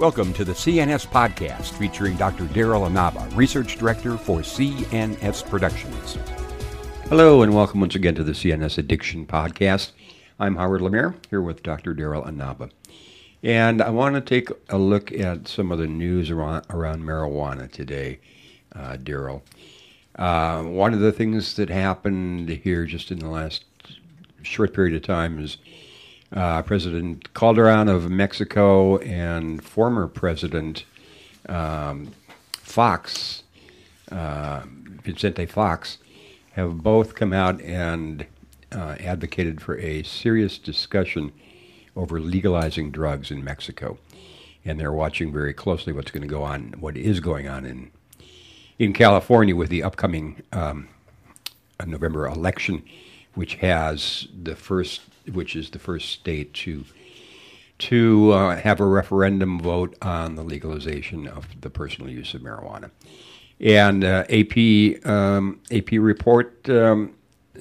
Welcome to the CNS Podcast featuring Dr. Daryl Inaba, Research Director for CNS Productions. Hello, and welcome once again to the CNS Addiction Podcast. I'm Howard Lemire, here with Dr. Daryl Inaba. And I want to take a look at some of the news around, around marijuana today, uh, Daryl. Uh, one of the things that happened here just in the last short period of time is uh, President Calderon of Mexico and former President um, Fox, uh, Vicente Fox, have both come out and uh, advocated for a serious discussion over legalizing drugs in Mexico. And they're watching very closely what's going to go on, what is going on in in California with the upcoming um, November election, which has the first which is the first state to to uh, have a referendum vote on the legalization of the personal use of marijuana. And uh, AP um, AP report um,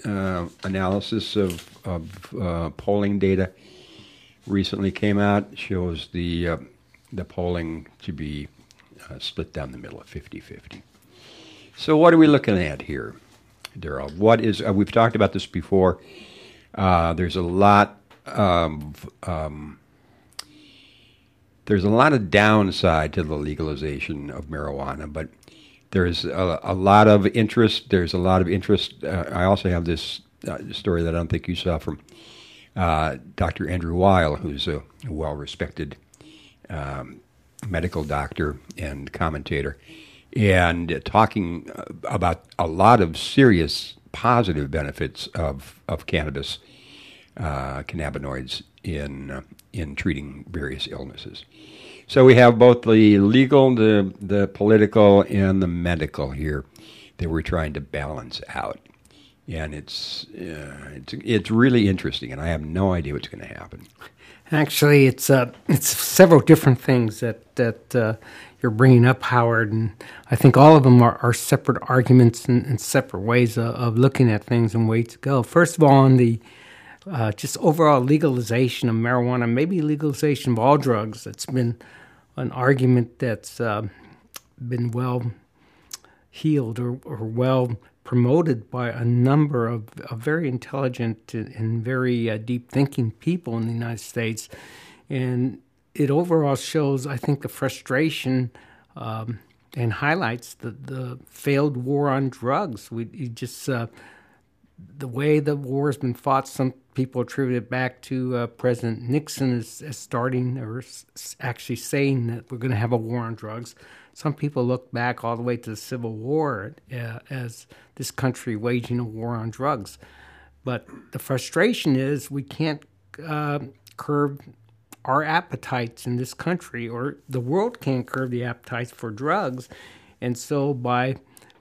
uh, analysis of, of uh, polling data recently came out shows the uh, the polling to be uh, split down the middle of 50-50. So what are we looking at here, Daryl? What is we've talked about this before uh, there's a lot of um, there's a lot of downside to the legalization of marijuana, but there's a, a lot of interest. There's a lot of interest. Uh, I also have this uh, story that I don't think you saw from uh, Dr. Andrew Weil, who's a well-respected um, medical doctor and commentator, and talking about a lot of serious positive benefits of, of cannabis uh, cannabinoids in uh, in treating various illnesses. So we have both the legal, the the political, and the medical here that we're trying to balance out, and it's uh, it's it's really interesting, and I have no idea what's going to happen. Actually, it's uh, it's several different things that that uh, you're bringing up, Howard, and I think all of them are, are separate arguments and, and separate ways of, of, looking at things and ways to go. First of all, on the uh, just overall legalization of marijuana, maybe legalization of all drugs, it's been an argument that's uh, been well heeled or, or, well promoted by a number of, of very intelligent and very uh, deep thinking people in the United States. And it overall shows, I think, the frustration um, and highlights the, the failed war on drugs. We just uh, the way the war has been fought. Some people attribute it back to uh, President Nixon as, as, starting or actually saying that we're going to have a war on drugs. Some people look back all the way to the Civil War uh, as this country waging a war on drugs. But the frustration is we can't uh, curb our appetites in this country, or the world can't curb the appetites for drugs. And so by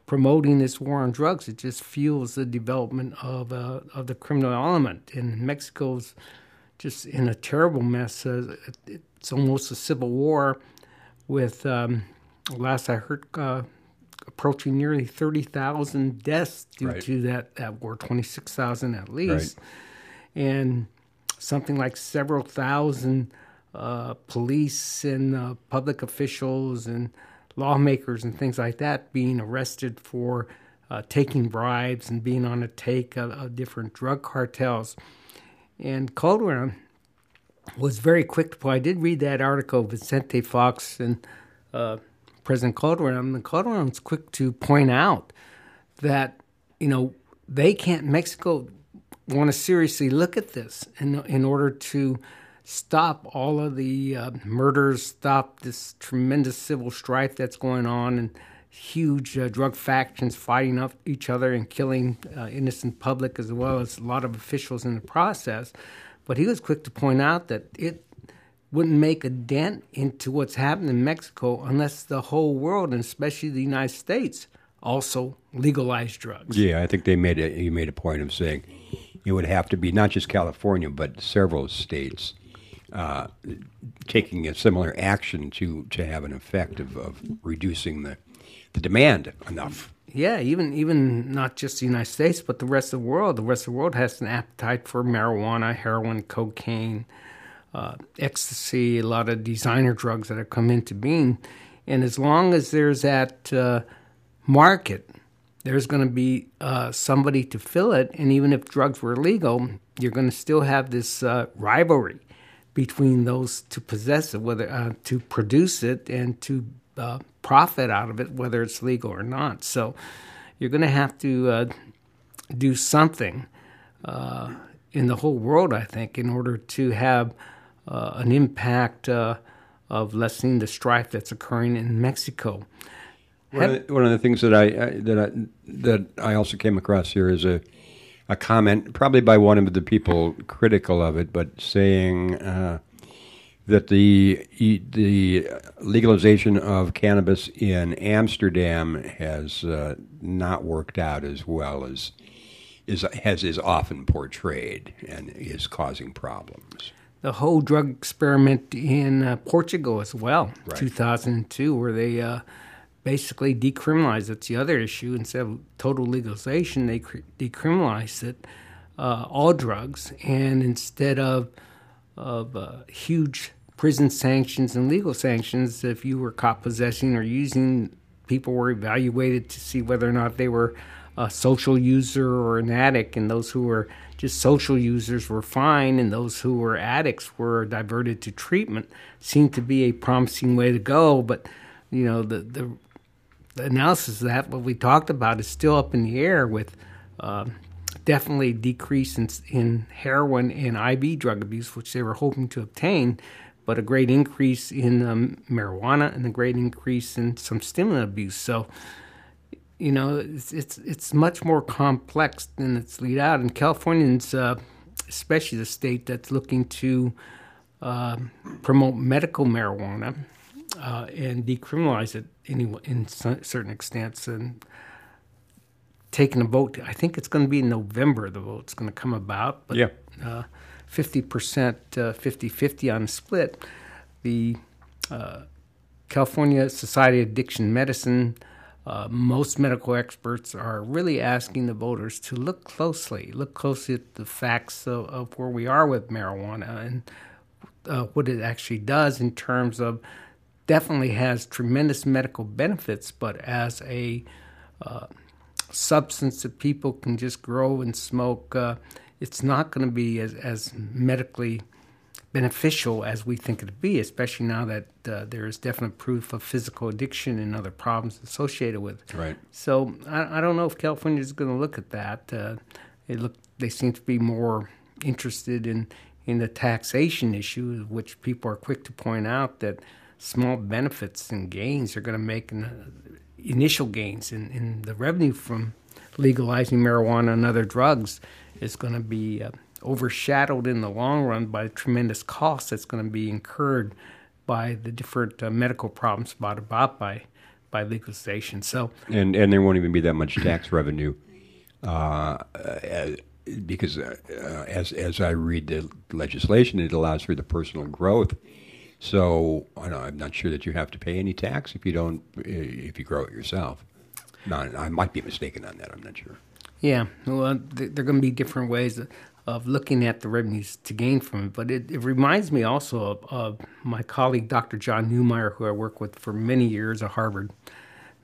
promoting this war on drugs, it just fuels the development of, uh, of the criminal element. And Mexico's just in a terrible mess. Uh, it's almost a civil war with, um, last I heard, uh, approaching nearly 30,000 deaths due right. to that, that war, 26,000 at least. Right. And something like several thousand uh, police and uh, public officials and lawmakers and things like that being arrested for uh, taking bribes and being on a take of, of different drug cartels. And Calderon was very quick to pull. I did read that article, Vicente Fox and uh, President Calderon. And Calderon was quick to point out that, you know, they can't, Mexico want to seriously look at this in, in order to stop all of the uh, murders, stop this tremendous civil strife that's going on, and huge uh, drug factions fighting up each other and killing uh, innocent public as well as a lot of officials in the process. But he was quick to point out that it wouldn't make a dent into what's happening in Mexico unless the whole world, and especially the United States, also legalized drugs. Yeah, I think they made a, he made a point of saying it would have to be not just California, but several states uh, taking a similar action to, to have an effect of, of reducing the, the demand enough. Yeah, even even not just the United States, but the rest of the world. The rest of the world has an appetite for marijuana, heroin, cocaine, uh, ecstasy, a lot of designer drugs that have come into being. And as long as there's that uh, market, there's going to be uh, somebody to fill it. And even if drugs were legal, you're going to still have this uh, rivalry between those to possess it, whether uh, to produce it and to uh, profit out of it, whether it's legal or not. So you're going to have to uh, do something uh, in the whole world, I think, in order to have uh, an impact uh, of lessening the strife that's occurring in Mexico. One, of the, one of the things that I, I, that I that I also came across here is a a comment, probably by one of the people critical of it, but saying uh, that the the legalization of cannabis in Amsterdam has uh, not worked out as well as is has is often portrayed and is causing problems. The whole drug experiment in uh, Portugal as well, Right. 2002, where they uh, basically decriminalized. That's the other issue. Instead of total legalization, they cr- decriminalized it, uh, all drugs, and instead of of uh, huge prison sanctions and legal sanctions, if you were caught possessing or using, people were evaluated to see whether or not they were a social user or an addict, and those who were just social users were fine, and those who were addicts were diverted to treatment. Seemed to be a promising way to go, but you know the, the analysis of that, what we talked about, is still up in the air with. Um, definitely decrease in, in heroin and IV drug abuse, which they were hoping to obtain, but a great increase in um, marijuana and a great increase in some stimulant abuse. So, you know, it's it's, it's much more complex than it's laid out. And Californians, uh, especially the state that's looking to uh, promote medical marijuana uh, and decriminalize it in, in certain extents, and taking a vote. I think it's going to be in November. The vote's going to come about, but Yeah. uh, 50%, uh, 50-50 on split. The uh, California Society of Addiction Medicine, uh, most medical experts are really asking the voters to look closely, look closely at the facts of, of where we are with marijuana and uh, what it actually does in terms of definitely has tremendous medical benefits, but as a uh, substance that people can just grow and smoke, uh, it's not going to be as, as medically beneficial as we think it'd be, especially now that uh, there is definite proof of physical addiction and other problems associated with it. Right. So I, I don't know if California is going to look at that. Uh, they look, they seem to be more interested in in the taxation issue, which people are quick to point out that small benefits and gains are going to make an, initial gains in, in the revenue from legalizing marijuana and other drugs is going to be uh, overshadowed in the long run by the tremendous cost that's going to be incurred by the different uh, medical problems brought about by by legalization. So, and and there won't even be that much tax revenue, uh, uh, because uh, as as I read the legislation, it allows for the personal growth. So I'm not sure that you have to pay any tax if you don't eh, if you grow it yourself. No, I might be mistaken on that. I'm not sure. Yeah, well, there are going to be different ways of, looking at the revenues to gain from it. But it, it reminds me also of, of my colleague, Dr. John Newmeyer, who I worked with for many years, a Harvard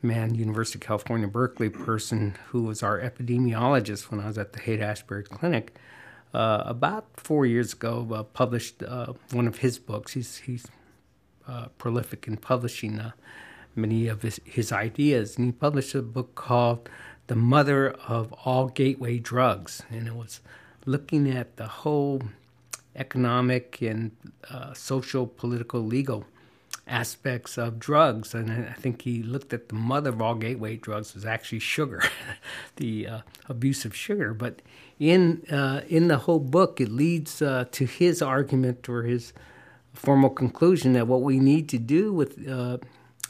man, University of California, Berkeley person, who was our epidemiologist when I was at the Haight Ashbury Clinic. Uh, about four years ago, uh, published uh, one of his books. He's he's uh, prolific in publishing uh, many of his, his ideas, and he published a book called "The Mother of All Gateway Drugs," and it was looking at the whole economic and social, political, legal aspects of drugs. And I think he looked at the mother of all gateway drugs was actually sugar, the uh, abuse of sugar. But in uh, in the whole book, it leads uh, to his argument or his formal conclusion that what we need to do with uh,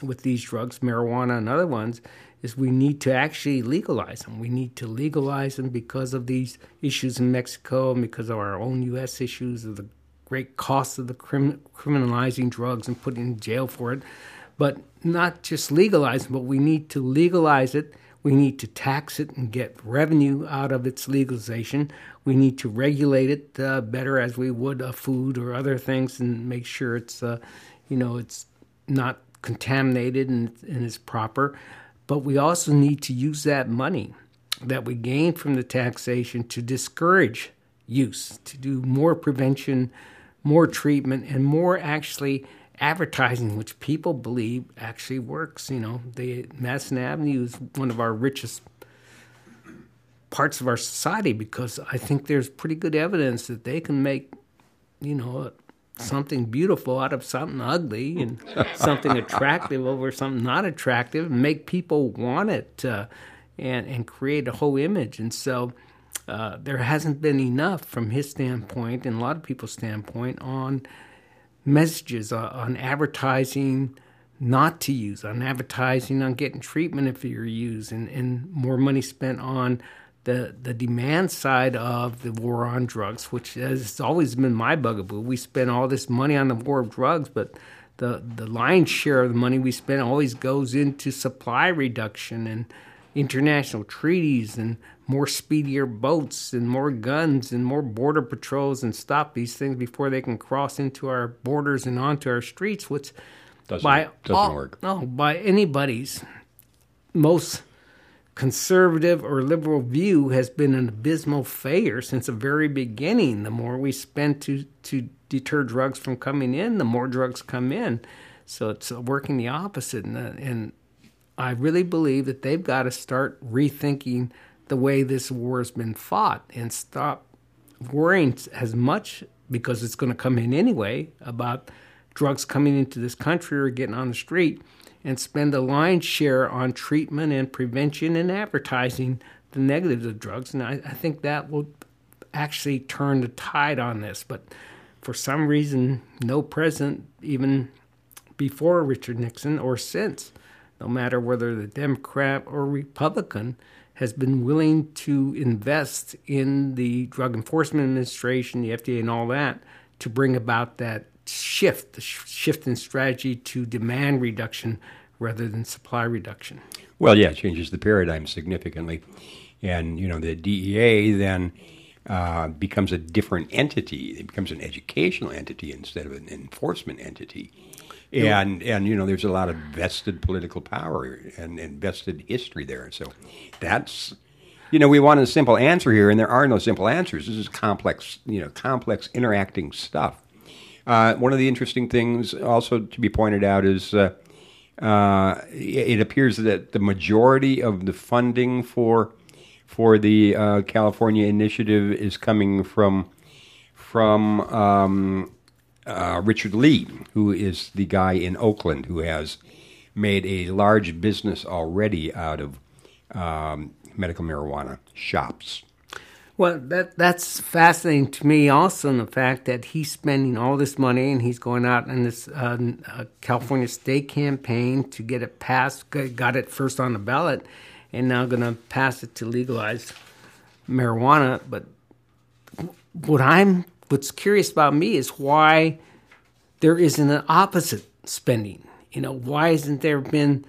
with these drugs, marijuana and other ones, is we need to actually legalize them. We need to legalize them because of these issues in Mexico and because of our own U.S. issues of the great cost of the crim- criminalizing drugs and putting in jail for it. But not just legalize them, but we need to legalize it We need to tax it and get revenue out of its legalization. We need to regulate it uh, better as we would a food or other things and make sure it's, uh, you know, it's not contaminated and, and is proper. But we also need to use that money that we gain from the taxation to discourage use, to do more prevention, more treatment, and more actually advertising, which people believe actually works. You know, the Madison Avenue is one of our richest parts of our society because I think there's pretty good evidence that they can make, you know, something beautiful out of something ugly and something attractive over something not attractive and make people want it uh, and and create a whole image. And so. Uh, there hasn't been enough from his standpoint and a lot of people's standpoint on messages uh, on advertising not to use, on advertising on getting treatment if you're used, and, and more money spent on the the demand side of the war on drugs, which has always been my bugaboo. We spend all this money on the war of drugs, but the the lion's share of the money we spend always goes into supply reduction and international treaties and more speedier boats and more guns and more border patrols and stop these things before they can cross into our borders and onto our streets, which Doesn't, by doesn't all, work. no by anybody's most conservative or liberal view has been an abysmal failure since the very beginning. The more we spend to to deter drugs from coming in, the more drugs come in. So it's working the opposite, and, and I really believe that they've got to start rethinking the way this war has been fought and stop worrying as much because it's going to come in anyway about drugs coming into this country or getting on the street and spend a lion's share on treatment and prevention and advertising the negatives of drugs. And I, I think that will actually turn the tide on this. But for some reason, no president, even before Richard Nixon or since, no matter whether the Democrat or Republican, has been willing to invest in the Drug Enforcement Administration, the FDA, and all that to bring about that shift, the shift in strategy to demand reduction rather than supply reduction. Well, yeah, it changes the paradigm significantly. And, you know, the DEA then uh, becomes a different entity. It becomes an educational entity instead of an enforcement entity. And, and you know, there's a lot of vested political power and, and vested history there. So that's, you know, we want a simple answer here, and there are no simple answers. This is complex, you know, complex interacting stuff. Uh, one of the interesting things also to be pointed out is uh, uh, it appears that the majority of the funding for for the uh, California initiative is coming from from um, uh, Richard Lee, who is the guy in Oakland who has made a large business already out of um, medical marijuana shops. Well, that that's fascinating to me. Also, in the fact that he's spending all this money and he's going out in this uh, uh, California state campaign to get it passed. Got it first on the ballot, and now going to pass it to legalize marijuana. But what I'm what's curious about me is why there isn't an opposite spending. You know, why hasn't there been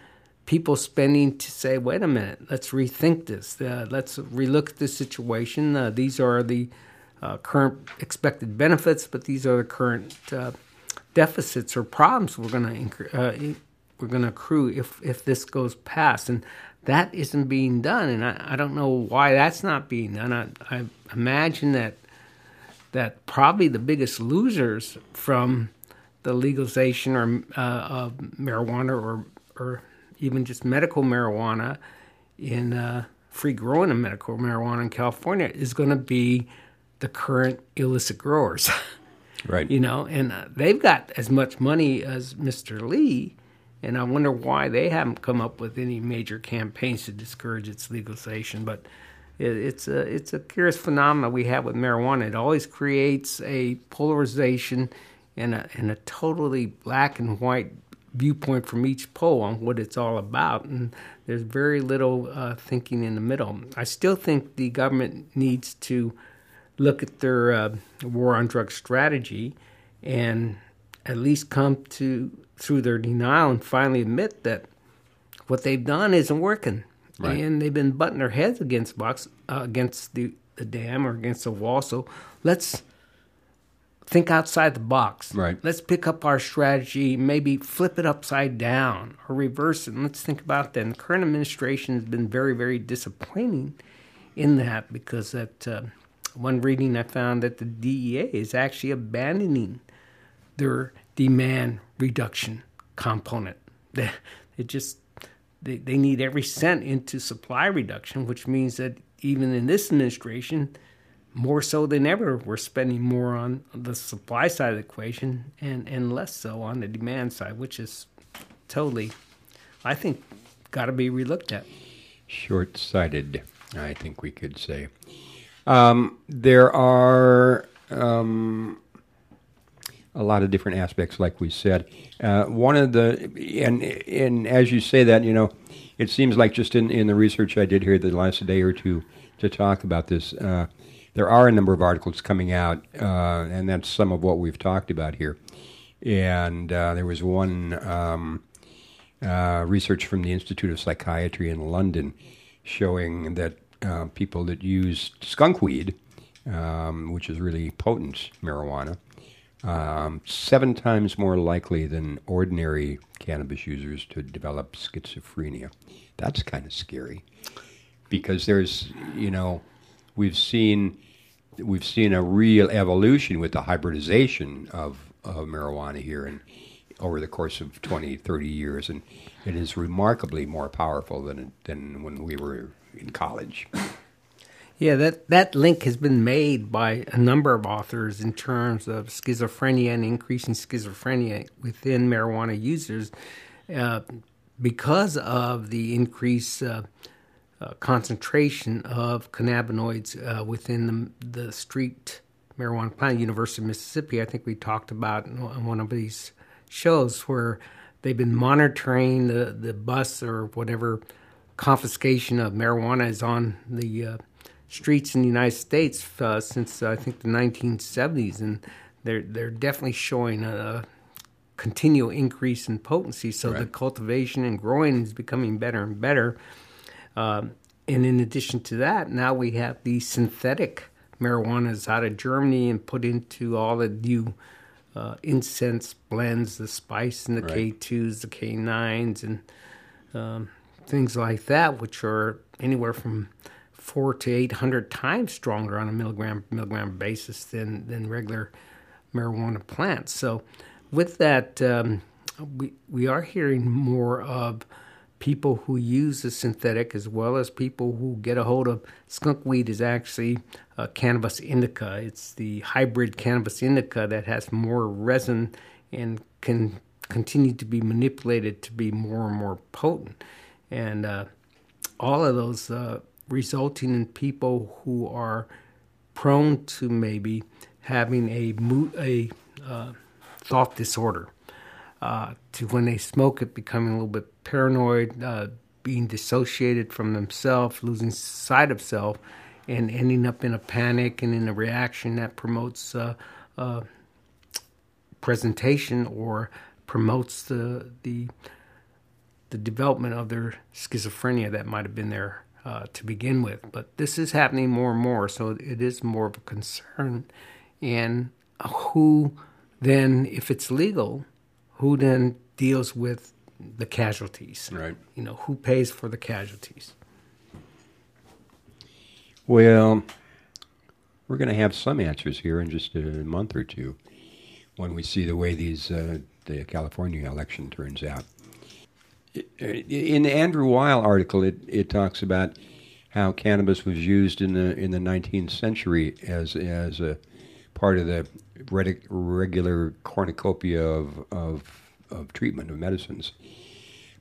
people spending to say, wait a minute, let's rethink this. Uh, let's relook at this situation. Uh, these are the uh, current expected benefits, but these are the current uh, deficits or problems we're going to uh, we're going to accrue if if this goes past, and that isn't being done. And I, I don't know why that's not being done. I, I imagine that that probably the biggest losers from the legalization or uh, of marijuana or or even just medical marijuana in uh, free growing of medical marijuana in California is going to be the current illicit growers. Right. you know, and uh, they've got as much money as Mr. Lee, and I wonder why they haven't come up with any major campaigns to discourage its legalization. But it, it's a it's a curious phenomenon we have with marijuana. It always creates a polarization and a and a totally black and white viewpoint from each pole on what it's all about, and there's very little uh, thinking in the middle. I still think the government needs to look at their uh, war on drug strategy and at least come to through their denial and finally admit that what they've done isn't working. Right. and they've been butting their heads against box uh, against the, the dam or against the wall. So let's think outside the box. Right. Let's pick up our strategy, maybe flip it upside down or reverse it. And let's think about that. And the current administration has been very, very disappointing in that because that uh, one reading I found that the DEA is actually abandoning their demand reduction component. They, it just they, they need every cent into supply reduction, which means that even in this administration, more so than ever, we're spending more on the supply side of the equation and, and less so on the demand side, which is totally, I think, got to be relooked at. Short sighted, I think we could say. Um, there are um, a lot of different aspects, like we said. Uh, one of the, and, and as you say that, you know, it seems like just in, in the research I did here the last day or two to talk about this, uh, there are a number of articles coming out, uh, and that's some of what we've talked about here. And uh, there was one um, uh, research from the Institute of Psychiatry in London showing that uh, people that use skunkweed, um, which is really potent marijuana, um, seven times more likely than ordinary cannabis users to develop schizophrenia. That's kind of scary because there's, you know, we've seen we've seen a real evolution with the hybridization of, of marijuana here and over the course of 20, 30 years, and it is remarkably more powerful than than when we were in college. Yeah, that, that link has been made by a number of authors in terms of schizophrenia and increasing schizophrenia within marijuana users uh, because of the increased uh, uh, concentration of cannabinoids uh, within the, the street marijuana plant. University of Mississippi, I think we talked about in one of these shows where they've been monitoring the, the bus or whatever confiscation of marijuana is on the uh, streets in the United States uh, since uh, I think the 1970s, and they're they're definitely showing a continual increase in potency. So Right. the cultivation and growing is becoming better and better. Um, and in addition to that, now we have the synthetic marijuanas out of Germany and put into all the new uh, incense blends, the spice and the Right. K2s, the K9s, and um, things like that, which are anywhere from four to eight hundred times stronger on a milligram milligram basis than than regular marijuana plants. So, with that, um, we we are hearing more of people who use the synthetic as well as people who get a hold of skunk weed is actually uh, cannabis indica. It's the hybrid cannabis indica that has more resin and can continue to be manipulated to be more and more potent. And uh, all of those uh, resulting in people who are prone to maybe having a a uh, thought disorder. Uh, to when they smoke it, becoming a little bit paranoid, uh, being dissociated from themselves, losing sight of self, and ending up in a panic and in a reaction that promotes uh, uh, presentation or promotes the the the development of their schizophrenia that might have been there uh, to begin with. But this is happening more and more, so it is more of a concern. And who then, if it's legal, who then deals with the casualties? Right. You know, who pays for the casualties? Well, we're going to have some answers here in just a month or two when we see the way these uh, the California election turns out. In the Andrew Weil article, it, it talks about how cannabis was used in the in the 19th century as as a part of the regular cornucopia of, of of treatment of medicines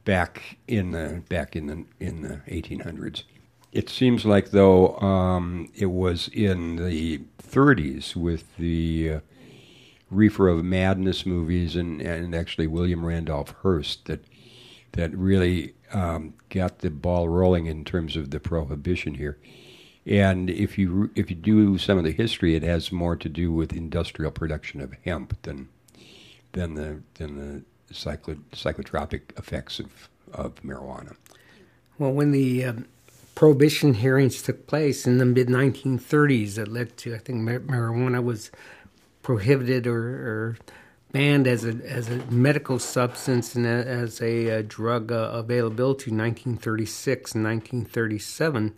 back in the back in the in the 1800s. It seems like though um, it was in the 30s with the uh, Reefer of Madness movies and, and actually William Randolph Hearst that that really um, got the ball rolling in terms of the prohibition here. And if you if you do some of the history, it has more to do with industrial production of hemp than than the than the psycho, psychotropic effects of, of marijuana. Well, when the um, prohibition hearings took place in the mid 1930s, that led to, I think, marijuana was prohibited or, or banned as a as a medical substance and a, as a, a drug uh, availability in 1936 and 1937.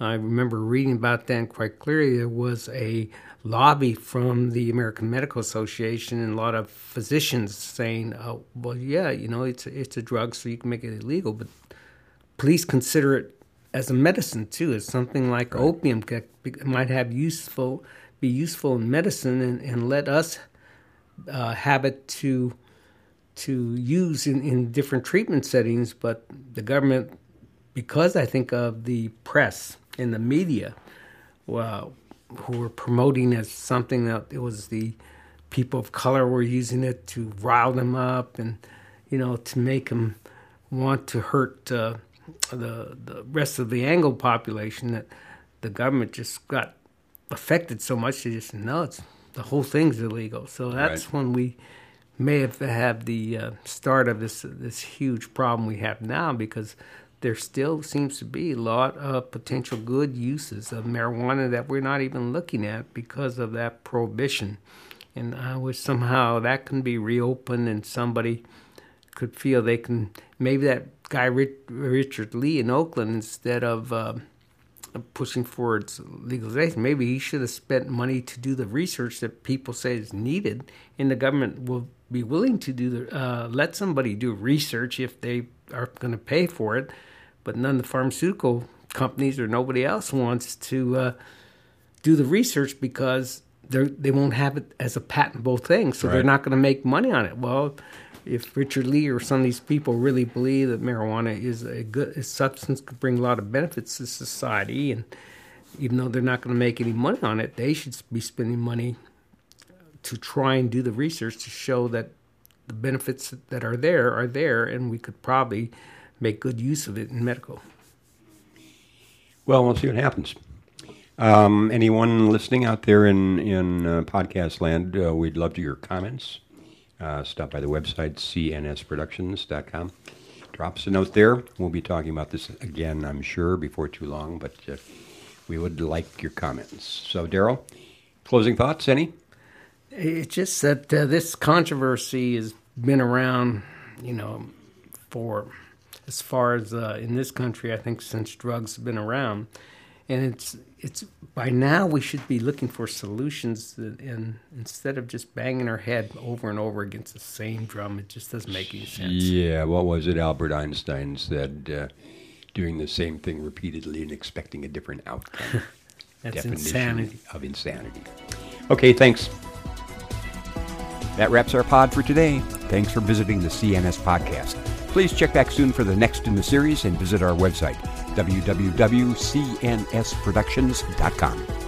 I remember reading about that quite clearly. There was a lobby from the American Medical Association and a lot of physicians saying, oh, "Well, yeah, you know, it's a, it's a drug, so you can make it illegal, but please consider it as a medicine too, as something like right. opium might have useful be useful in medicine, and, and let us uh, have it to to use in, in different treatment settings. But the government, because I think of the press and the media, well, who were promoting as something that it was the people of color were using it to rile them up and you know to make them want to hurt uh, the the rest of the Anglo population that the government just got affected so much they just no it's the whole thing's illegal so that's right. when we may have had the uh, start of this this huge problem we have now because there still seems to be a lot of potential good uses of marijuana that we're not even looking at because of that prohibition and I wish somehow that can be reopened and somebody could feel they can maybe that guy Richard Lee in Oakland instead of uh, pushing for its legalization. Maybe he should have spent money to do the research that people say is needed, and the government will be willing to do the uh, let somebody do research if they are going to pay for it. But none of the pharmaceutical companies or nobody else wants to uh, do the research because they they won't have it as a patentable thing, so right. they're not going to make money on it. Well if Richard Lee or some of these people really believe that marijuana is a good a substance could bring a lot of benefits to society, and even though they're not going to make any money on it, they should be spending money to try and do the research to show that the benefits that are there are there, and we could probably make good use of it in medical. Well, we'll see what happens. Um, anyone listening out there in in uh, podcast land, uh, we'd love to hear comments uh, stop by the website, cnsproductions.com. Drop us a note there. We'll be talking about this again, I'm sure, before too long, but uh, we would like your comments. So, Daryl, closing thoughts, any? It's just that uh, this controversy has been around, you know, for as far as uh, in this country, I think since drugs have been around and it's it's by now we should be looking for solutions that, and instead of just banging our head over and over against the same drum it just doesn't make any sense. Yeah what was it albert einstein said uh, doing the same thing repeatedly and expecting a different outcome? That's Definition insanity. of insanity. Okay thanks. That wraps our pod for today. Thanks for visiting the cns podcast. Please check back soon for the next in the series and visit our website www.cnsproductions.com.